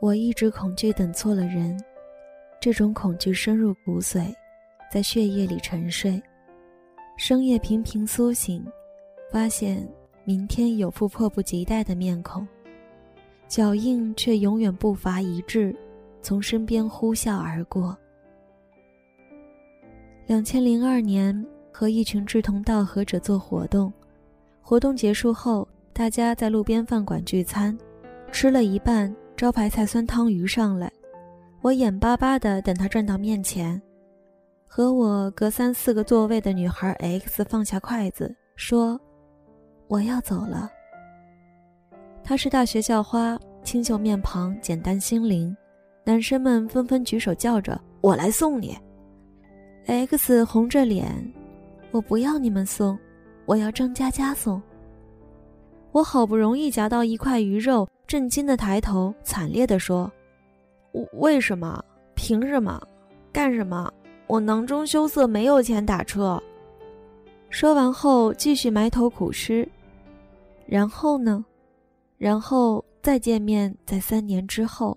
我一直恐惧等错了人，这种恐惧深入骨髓，在血液里沉睡。深夜频频苏醒，发现明天有副迫不及待的面孔，脚印却永远步伐一致，从身边呼啸而过。两千零二年，和一群志同道合者做活动，活动结束后，大家在路边饭馆聚餐，吃了一半。招牌菜酸汤鱼上来，我眼巴巴的等他转到面前，和我隔三四个座位的女孩 X 放下筷子说：“我要走了。”她是大学校花，清秀面庞，简单心灵，男生们纷纷举手叫着：“我来送你。”X 红着脸：“我不要你们送，我要张佳佳送。”我好不容易夹到一块鱼肉。震惊的抬头，惨烈的说：“为什么？凭什么？干什么？我囊中羞涩，没有钱打车。”说完后，继续埋头苦吃。然后呢？然后再见面，在三年之后。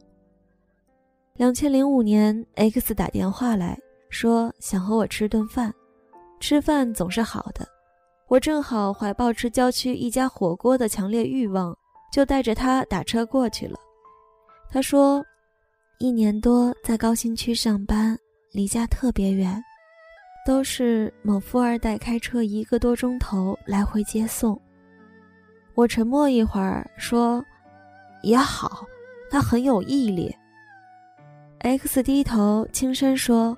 两千零五年，X 打电话来说想和我吃顿饭。吃饭总是好的，我正好怀抱吃郊区一家火锅的强烈欲望。就带着他打车过去了。他说，一年多在高新区上班，离家特别远，都是某富二代开车一个多钟头来回接送。我沉默一会儿，说：“也好，他很有毅力。”X 低头轻声说：“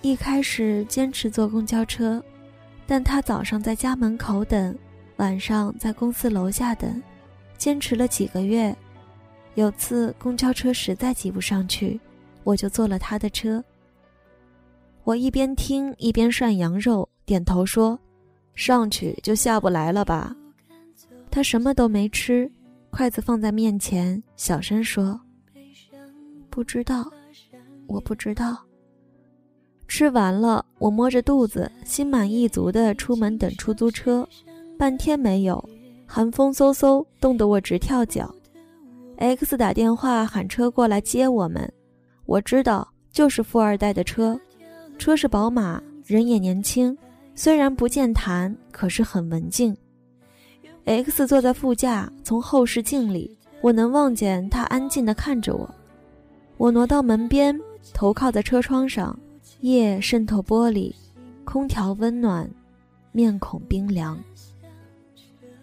一开始坚持坐公交车，但他早上在家门口等，晚上在公司楼下等。”坚持了几个月，有次公交车实在挤不上去，我就坐了他的车。我一边听一边涮羊肉，点头说：“上去就下不来了吧？”他什么都没吃，筷子放在面前，小声说：“不知道，我不知道。”吃完了，我摸着肚子，心满意足地出门等出租车，半天没有。寒风嗖嗖，冻得我直跳脚。X 打电话喊车过来接我们，我知道就是富二代的车，车是宝马，人也年轻，虽然不健谈，可是很文静。X 坐在副驾，从后视镜里我能望见他安静地看着我。我挪到门边，头靠在车窗上，夜渗透玻璃，空调温暖，面孔冰凉。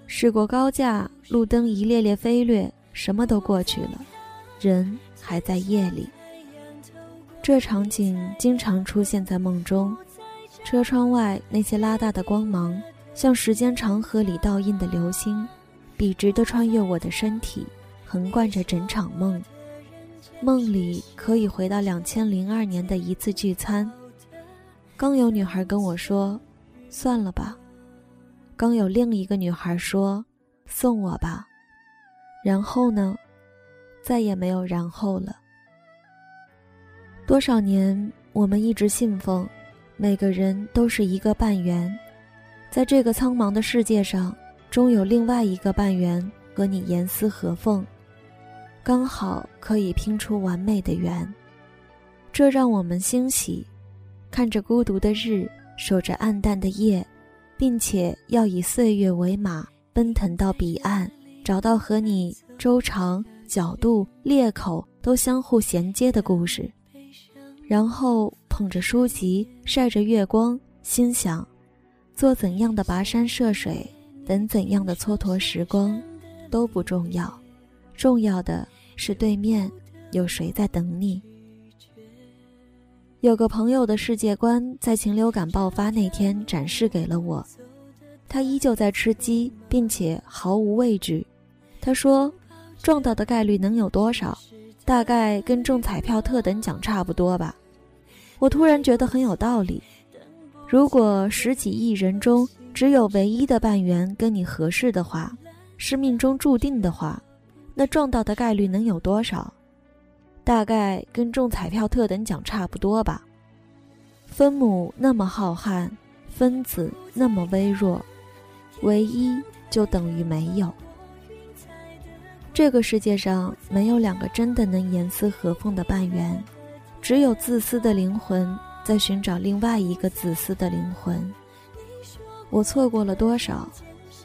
驶过高架，路灯一列列飞掠，什么都过去了，人还在夜里。这场景经常出现在梦中，车窗外那些拉大的光芒，像时间长河里倒映的流星，笔直地穿越我的身体，横贯着整场梦。梦里可以回到两千零二年的一次聚餐，刚有女孩跟我说：“算了吧。”刚有另一个女孩说：“送我吧。”然后呢？再也没有然后了。多少年，我们一直信奉，每个人都是一个半圆，在这个苍茫的世界上，终有另外一个半圆和你严丝合缝，刚好可以拼出完美的圆。这让我们欣喜，看着孤独的日，守着暗淡的夜。并且要以岁月为马，奔腾到彼岸，找到和你周长、角度、裂口都相互衔接的故事，然后捧着书籍，晒着月光，心想：做怎样的跋山涉水，等怎样的蹉跎时光，都不重要，重要的是对面有谁在等你。有个朋友的世界观在禽流感爆发那天展示给了我，他依旧在吃鸡，并且毫无畏惧。他说：“撞到的概率能有多少？大概跟中彩票特等奖差不多吧。”我突然觉得很有道理。如果十几亿人中只有唯一的半圆跟你合适的话，是命中注定的话，那撞到的概率能有多少？大概跟中彩票特等奖差不多吧。分母那么浩瀚，分子那么微弱，唯一就等于没有。这个世界上没有两个真的能严丝合缝的半圆，只有自私的灵魂在寻找另外一个自私的灵魂。我错过了多少？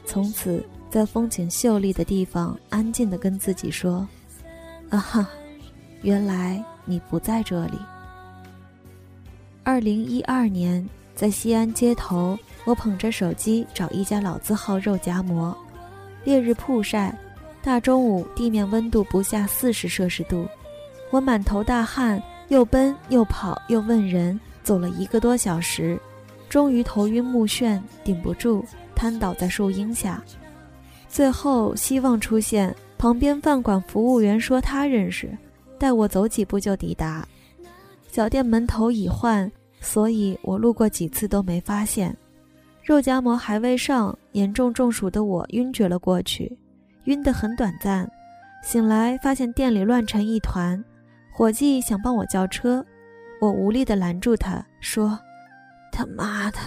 从此在风景秀丽的地方，安静地跟自己说：“啊哈，原来你不在这里。”二零一二年，在西安街头，我捧着手机找一家老字号肉夹馍。烈日曝晒，大中午地面温度不下四十摄氏度，我满头大汗，又奔又跑又问人，走了一个多小时，终于头晕目眩，顶不住，瘫倒在树荫下。最后希望出现，旁边饭馆服务员说他认识，带我走几步就抵达。小店门头已换，所以我路过几次都没发现。肉夹馍还未上，严重中暑的我晕厥了过去，晕得很短暂。醒来发现店里乱成一团，伙计想帮我叫车，我无力地拦住他说：“他妈的，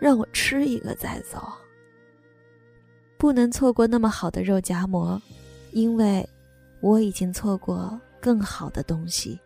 让我吃一个再走。不能错过那么好的肉夹馍，因为我已经错过更好的东西。”